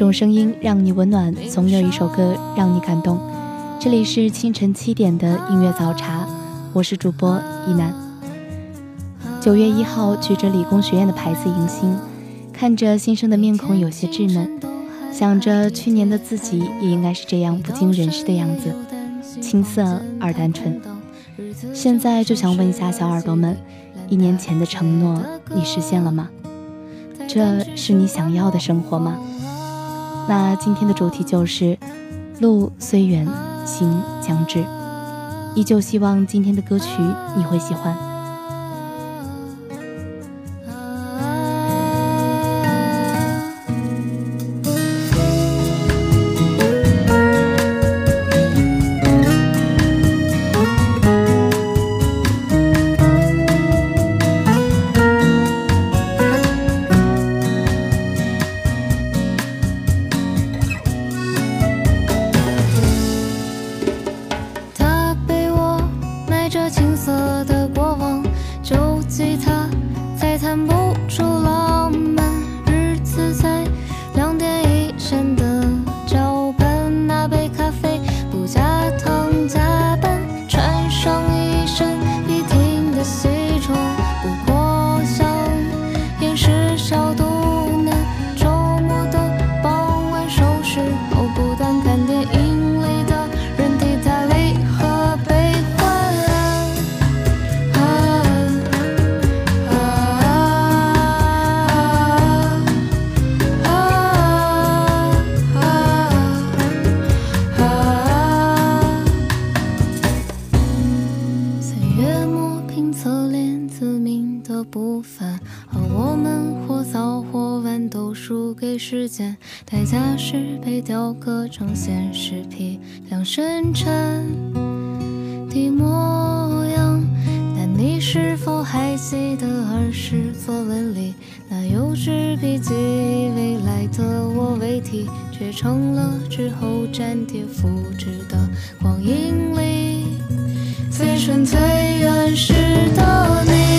种声音让你温暖，总有一首歌让你感动。这里是清晨七点的音乐早茶，我是主播一楠。九月一号，举着理工学院的牌子迎新，看着新生的面孔有些稚嫩，想着去年的自己也应该是这样不经人事的样子，青涩而单纯。现在就想问一下小耳朵们，一年前的承诺你实现了吗？这是你想要的生活吗？那今天的主题就是路虽远，行将至。依旧希望今天的歌曲你会喜欢。拼侧脸自命的不凡，而我们或早或晚都输给时间，代价是被雕刻成现实批量生产的模样。但你是否还记得儿时作文里那有纸笔记未来的我为题，却成了之后粘贴复制的光阴里。最纯粹原始的你。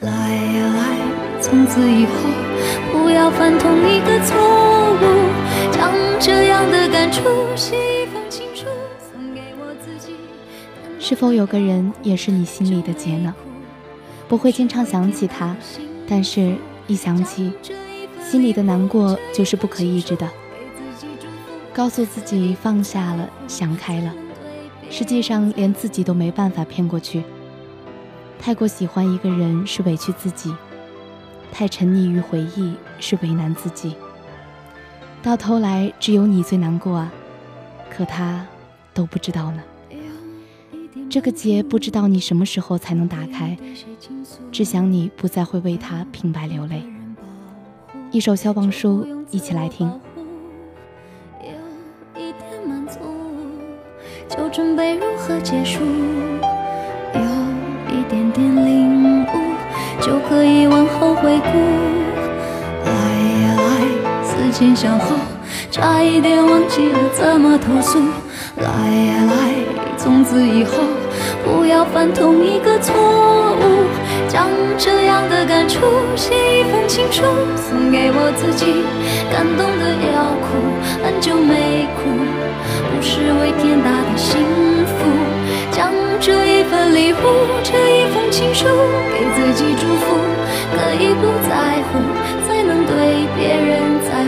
来呀来，从此以后不要犯同一个错误。将这样的感触写一封情书送给我自己。是否有个人也是你心里的结呢？不会经常想起他，但是一想起，心里的难过就是不可抑制的。告诉自己放下了，想开了，实际上连自己都没办法骗过去。太过喜欢一个人是委屈自己，太沉溺于回忆是为难自己。到头来只有你最难过啊，可他都不知道呢。这个结不知道你什么时候才能打开，只想你不再会为他平白流泪。一首肖邦书，一起来听。有一点满足，就准备如何结束。就可以往后回顾。来呀来，思前想后，差一点忘记了怎么投诉。来呀来，从此以后不要犯同一个错误。将这样的感触写一封情书送给我自己，感动的要哭，很久没哭，不是为天大的幸福。这一份礼物，这一封情书给自己祝福，可以不在乎，才能对别人在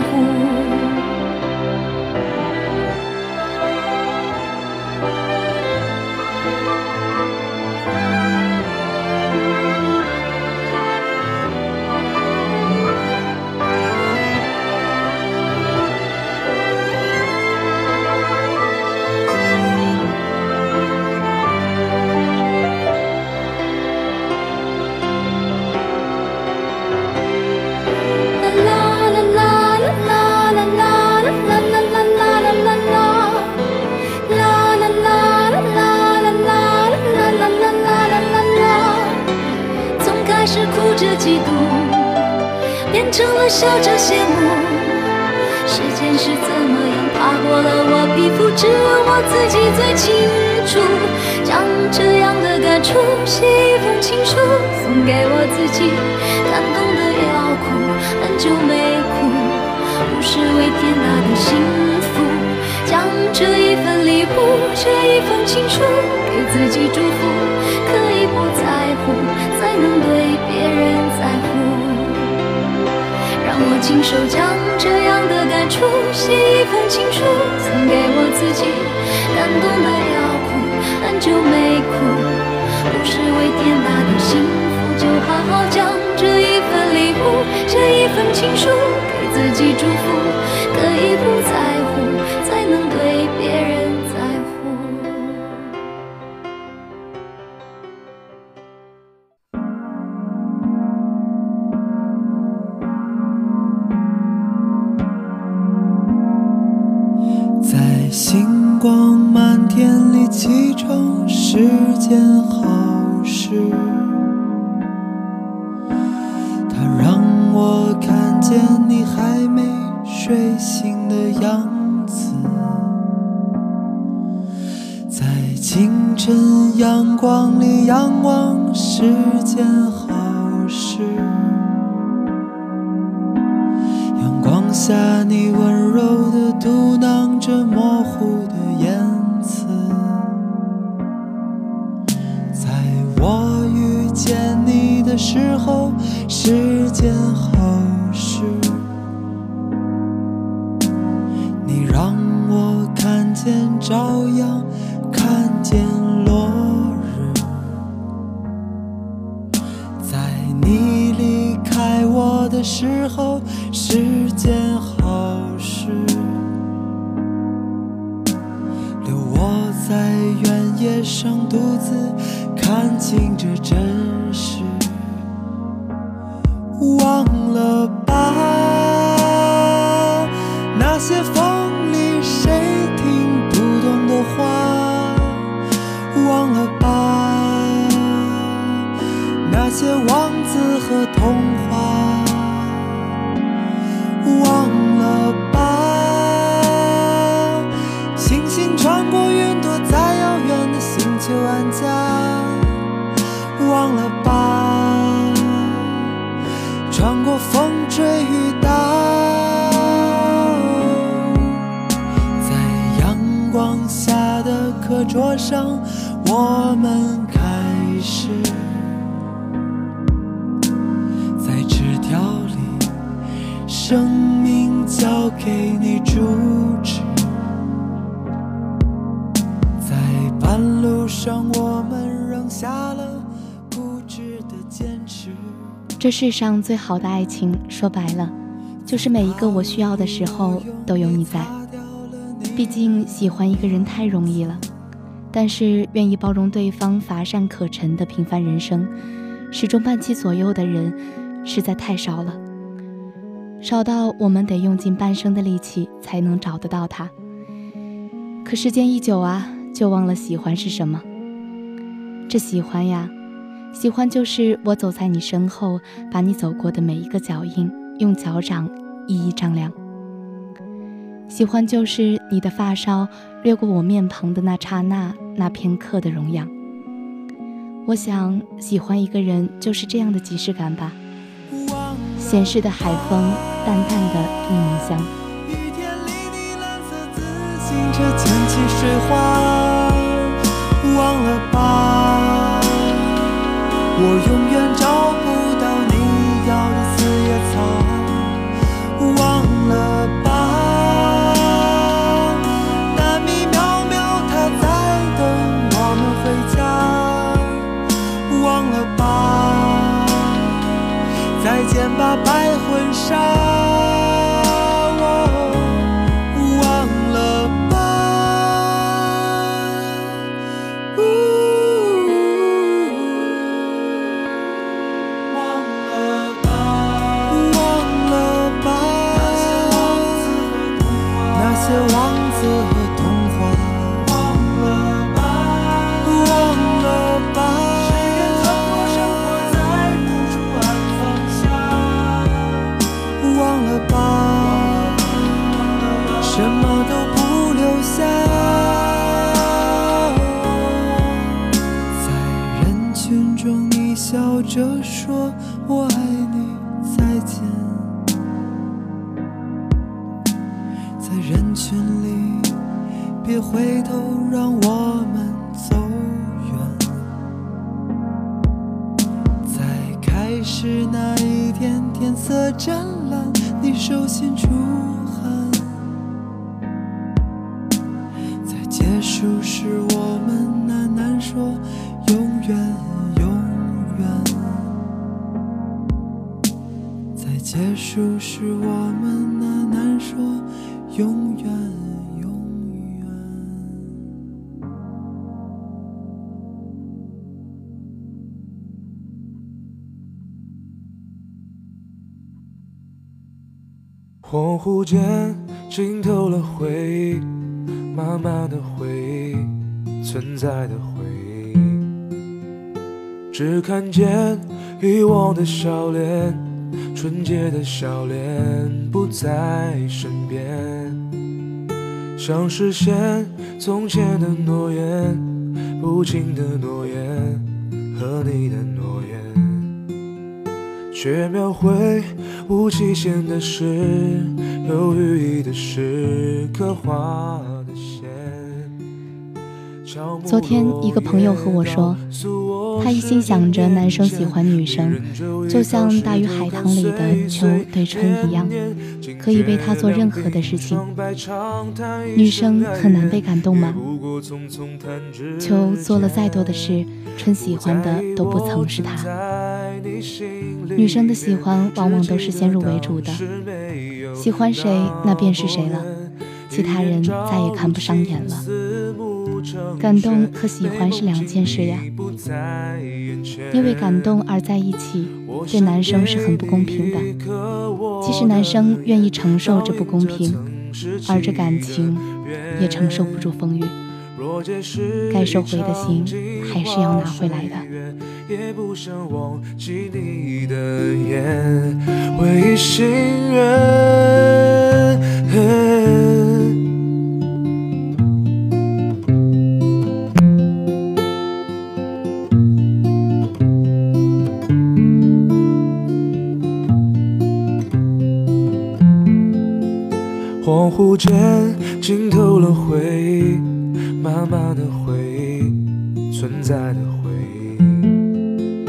手将这样的感触写一封情书送给我自己，感动的要哭，很久没哭，不是为天大的幸福，就好好将这一份礼物，这一封情书给自己祝福，可以不在乎，才能对别人。件好事。它让我看见你还没睡醒的样子，在清晨阳光里仰望是件好事。阳光下，你。问。些王子和童话，忘了吧。星星穿过云朵，在遥远的星球安家，忘了吧。穿过风吹雨打，在阳光下的课桌上，我们这世上最好的爱情，说白了，就是每一个我需要的时候都有你在。毕竟喜欢一个人太容易了，但是愿意包容对方乏善可陈的平凡人生，始终伴其左右的人，实在太少了。少到我们得用尽半生的力气才能找得到他。可时间一久啊，就忘了喜欢是什么。这喜欢呀，喜欢就是我走在你身后，把你走过的每一个脚印用脚掌一一丈量。喜欢就是你的发梢掠过我面庞的那刹那，那片刻的荣耀。我想喜欢一个人就是这样的即视感吧。闲适的海风，淡淡的柠檬香。雨天里，的蓝色自行车溅起水花，忘了吧，我永远找不我爱你再见。在人群里别回头让我们走远。在开始那一天天色湛蓝你手心触是我们那难说永远恍惚间浸透了回忆，满满的回忆，存在的回忆。只看见遗忘的笑脸，纯洁的笑脸不在身边。想实现从前的诺言，不尽的诺言和你的诺言，却描绘。无期限的事，有寓意的事，刻画的线。昨天一个朋友和我说，他一心想着男生喜欢女生，就像大鱼海棠里的秋对春一样，可以为他做任何的事情。女生很难被感动吗？秋做了再多的事，春喜欢的都不曾是他。女生的喜欢往往都是先入为主的，喜欢谁那便是谁了，其他人再也看不上眼了。感动和喜欢是两件事呀，因为感动而在一起，对男生是很不公平的。即使男生愿意承受这不公平，而这感情也承受不住风雨。该收回的心还是要拿回来的。也不想忘记你的眼，回忆心愿。恍惚间浸透了回忆，慢慢的回忆，存在的回忆，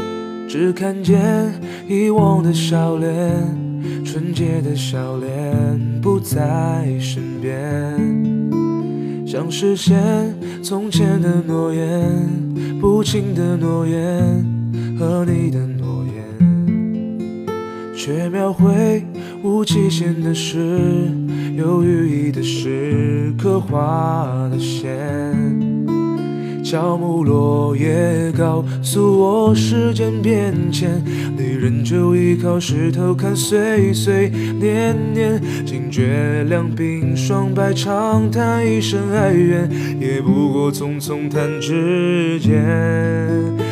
只看见遗忘的笑脸，纯洁的笑脸不在身边，想实现从前的诺言，不轻的诺言和你的诺言，却描绘无期限的事。有寓意的诗，刻画的线，乔木落叶告诉我时间变迁，你仍旧依靠石头看岁岁年年，惊觉两鬓霜白长叹一声哀怨，也不过匆匆弹指间。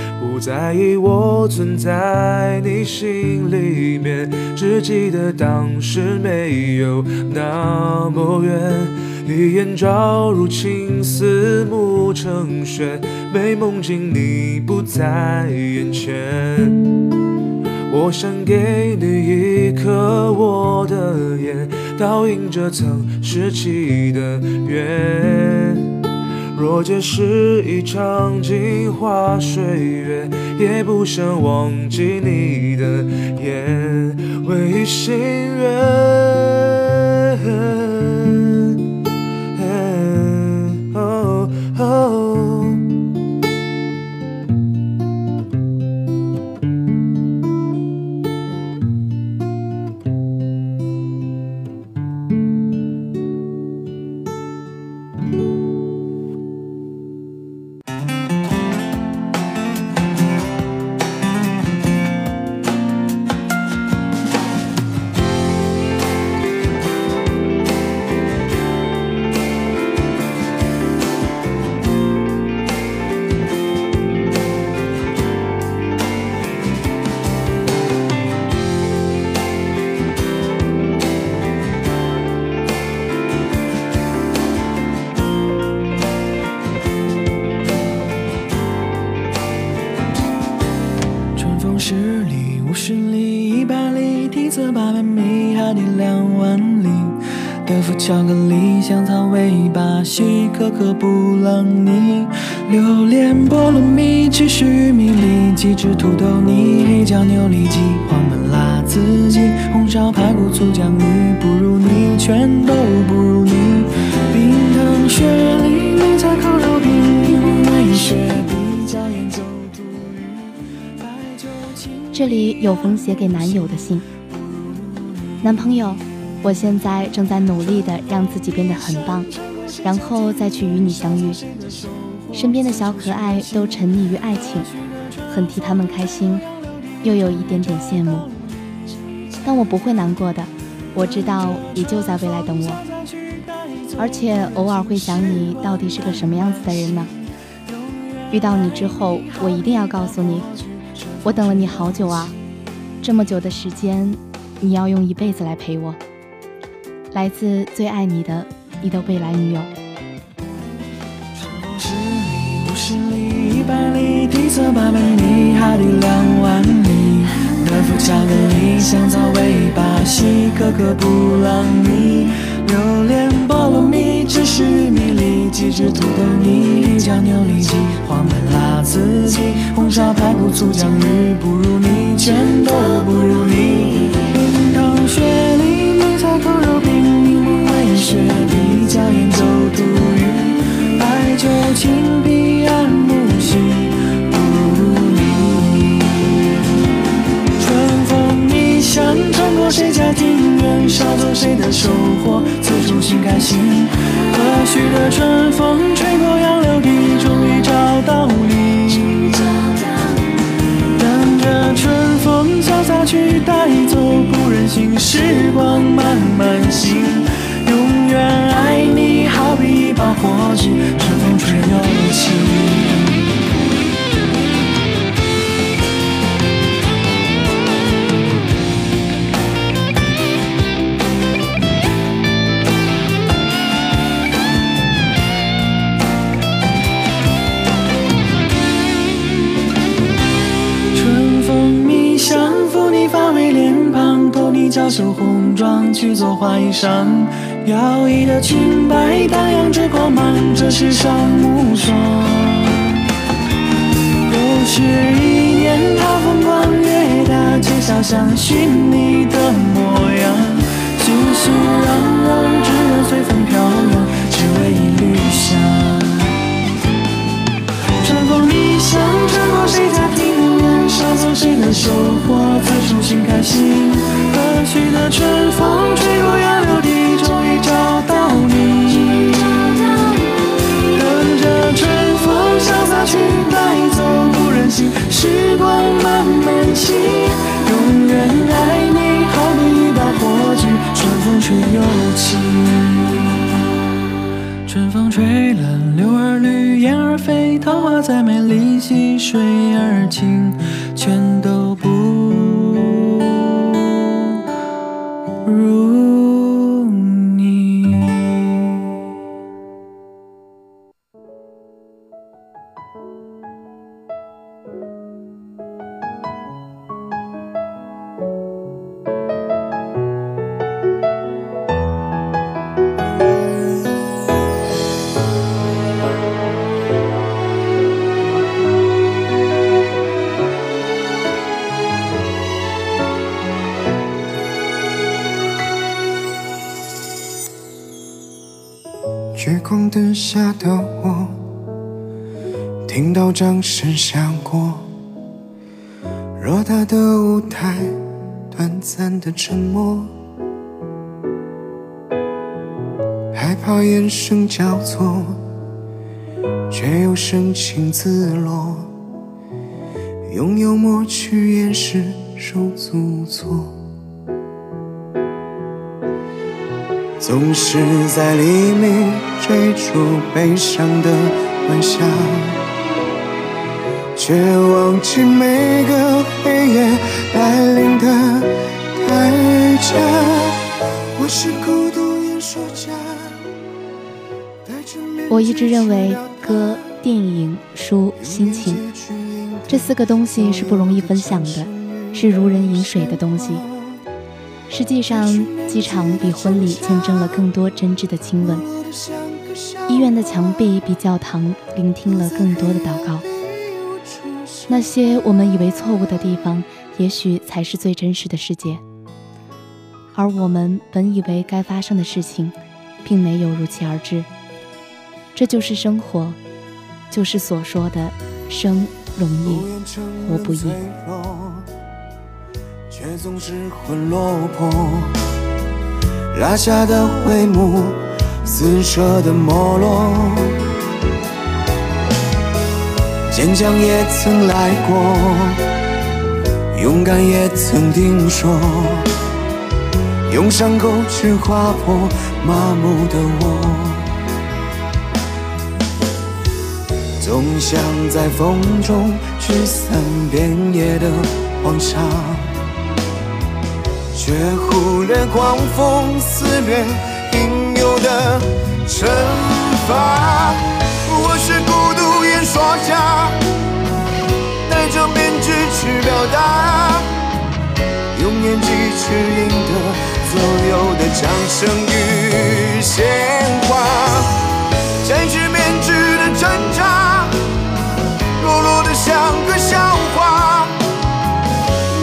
在意我存在你心里面，只记得当时没有那么远。一眼照入青丝暮成雪，美梦境你不在眼前。我想给你一颗我的眼，倒映着曾拾起的缘。若这是一场镜花水月，也不想忘记你的颜，唯一心愿。可可布朗尼、榴莲、菠萝蜜、芝士玉米粒、鸡汁土豆泥、黑椒牛里脊、黄焖辣子鸡、红烧排骨、醋酱鱼，不如你，全都不如你。冰糖雪梨、梅菜扣肉饼、柠檬味雪碧、椒盐走土鱼、白酒青。这里有封写给男友的信，男朋友。我现在正在努力的让自己变得很棒，然后再去与你相遇。身边的小可爱都沉溺于爱情，很替他们开心，又有一点点羡慕。但我不会难过的，我知道你就在未来等我，而且偶尔会想你到底是个什么样子的人呢？遇到你之后，我一定要告诉你，我等了你好久啊，这么久的时间，你要用一辈子来陪我。来自最爱你的你的未来女友。春风十里，五十里，一百里，底色八百米，海底两万里。德芙巧克力，香草尾巴，西可可布朗尼，榴莲菠萝蜜，芝士玉米粒，鸡汁土豆泥，黑椒牛里脊，黄焖辣子鸡，红烧排骨醋酱鱼，不如你，全都不如你。的春风吹过杨柳堤，终于找到你。等着春风潇洒去带走不忍心时光慢慢行。永远爱你，好比一把火炬，春风吹。娇羞红妆去做花衣裳，摇曳的裙摆荡漾着光芒，这世上无双。又是一年，他风光越大街小巷寻你的模样，熙熙攘攘，只愿随风飘扬，只为一缕香。春风里香，穿过谁家庭院，捎送谁的收获，才重新开心。和煦的春风吹过杨柳堤，终于找到你。等着春风潇洒去带走不忍心，时光慢慢行，永远爱你，好比一把火炬，春风吹又起。春风吹乱柳儿绿，燕儿飞，桃花再美丽，溪水儿清，泉掌声响过，偌大的舞台，短暂的沉默，害怕眼神交错，却又神情自若，用幽默去掩饰手足无措。总是在黎明追逐悲伤的晚霞，却忘记每个黑夜来临的代价。我是孤独演说家，我一直认为，歌、电影、书、心情这四个东西是不容易分享的，是如人饮水的东西。实际上，机场比婚礼见证了更多真挚的亲吻，医院的墙壁比教堂聆听了更多的祷告。那些我们以为错误的地方，也许才是最真实的世界。而我们本以为该发生的事情，并没有如期而至。这就是生活，就是所说的生容易，活不易。却总是魂落魄，拉下的帷幕，撕扯的没落。坚强也曾来过，勇敢也曾听说，用伤口去划破麻木的我。总想在风中驱散遍野的黄沙。却忽略狂风肆虐应有的惩罚。我是孤独演说家，戴着面具去表达，用演技去赢得所有的掌声与鲜花。摘去面具的挣扎，落落的像个笑话，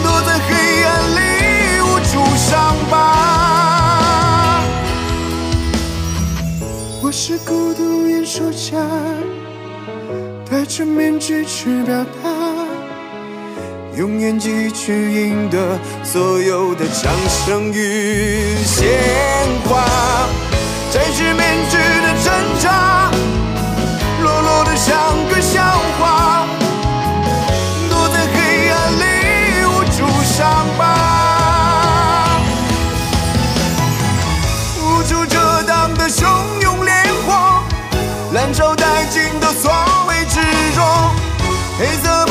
躲在黑暗里捂住伤疤。我是孤独演说家，着面具去表达，用演技去赢得所有的掌声与鲜花。摘去面具的挣扎，落落的像个笑话，躲在黑暗里捂住伤疤，捂住遮挡的汹涌烈火，燃烧黑色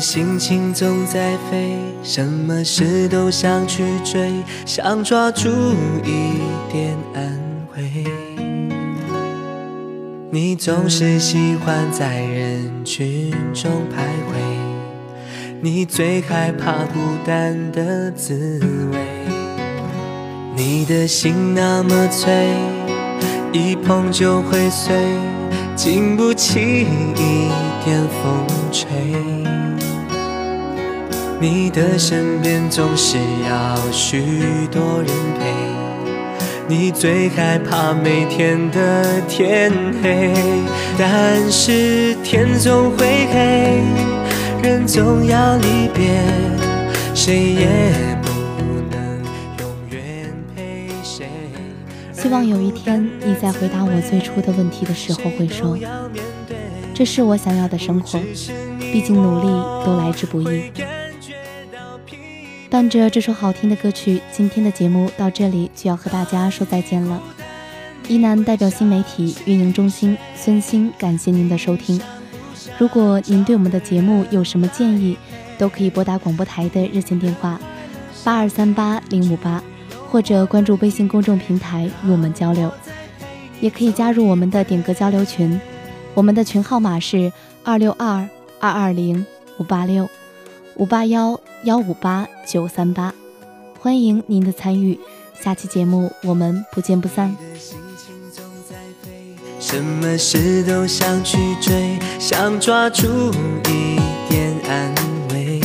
心情总在飞，什么事都想去追，想抓住一点安慰。你总是喜欢在人群中徘徊，你最害怕孤单的滋味。你的心那么脆，一碰就会碎，经不起一点风吹。你的身边总是要许多人陪，你最害怕每天的天黑，但是天总会黑，人总要离别，谁也不能永远陪谁。希望有一天你在回答我最初的问题的时候会说，这是我想要的生活，毕竟努力都来之不易。伴着这首好听的歌曲，今天的节目到这里就要和大家说再见了。一南代表新媒体运营中心孙鑫，感谢您的收听。如果您对我们的节目有什么建议，都可以拨打广播台的热线电话八二三八零五八，或者关注微信公众平台与我们交流。也可以加入我们的点歌交流群，我们的群号码是二六二二二零五八六。五八幺幺五八九三八，欢迎您的参与。下期节目我们不见不散。什么事都想去追，想抓住一点安慰。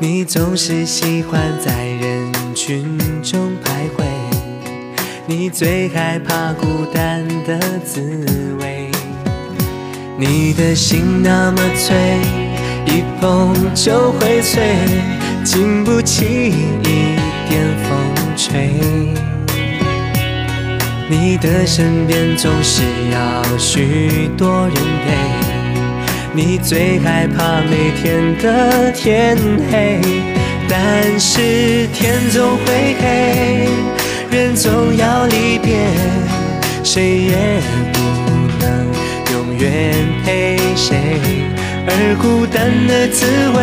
你总是喜欢在人群中徘徊，你最害怕孤单的滋味。你的心那么脆。一碰就会碎，经不起一点风吹。你的身边总是要许多人陪，你最害怕每天的天黑，但是天总会黑，人总要离别，谁也不能永远陪谁。而孤单的滋味，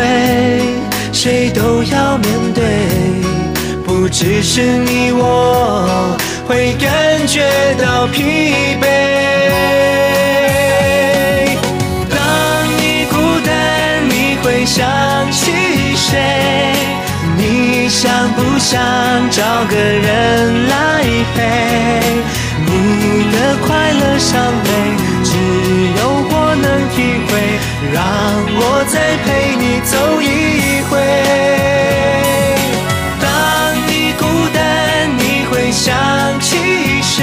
谁都要面对，不只是你我会感觉到疲惫。当你孤单，你会想起谁？你想不想找个人来陪？你的快乐伤悲，让我再陪你走一回。当你孤单，你会想起谁？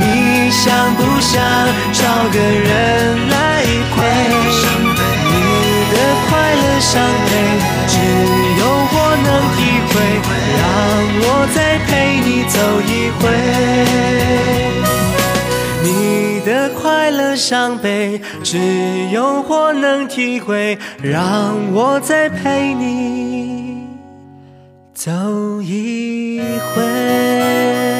你想不想找个人来陪？你的快乐伤悲，只有我能体会。让我再陪你走一回。伤悲，只有我能体会。让我再陪你走一回。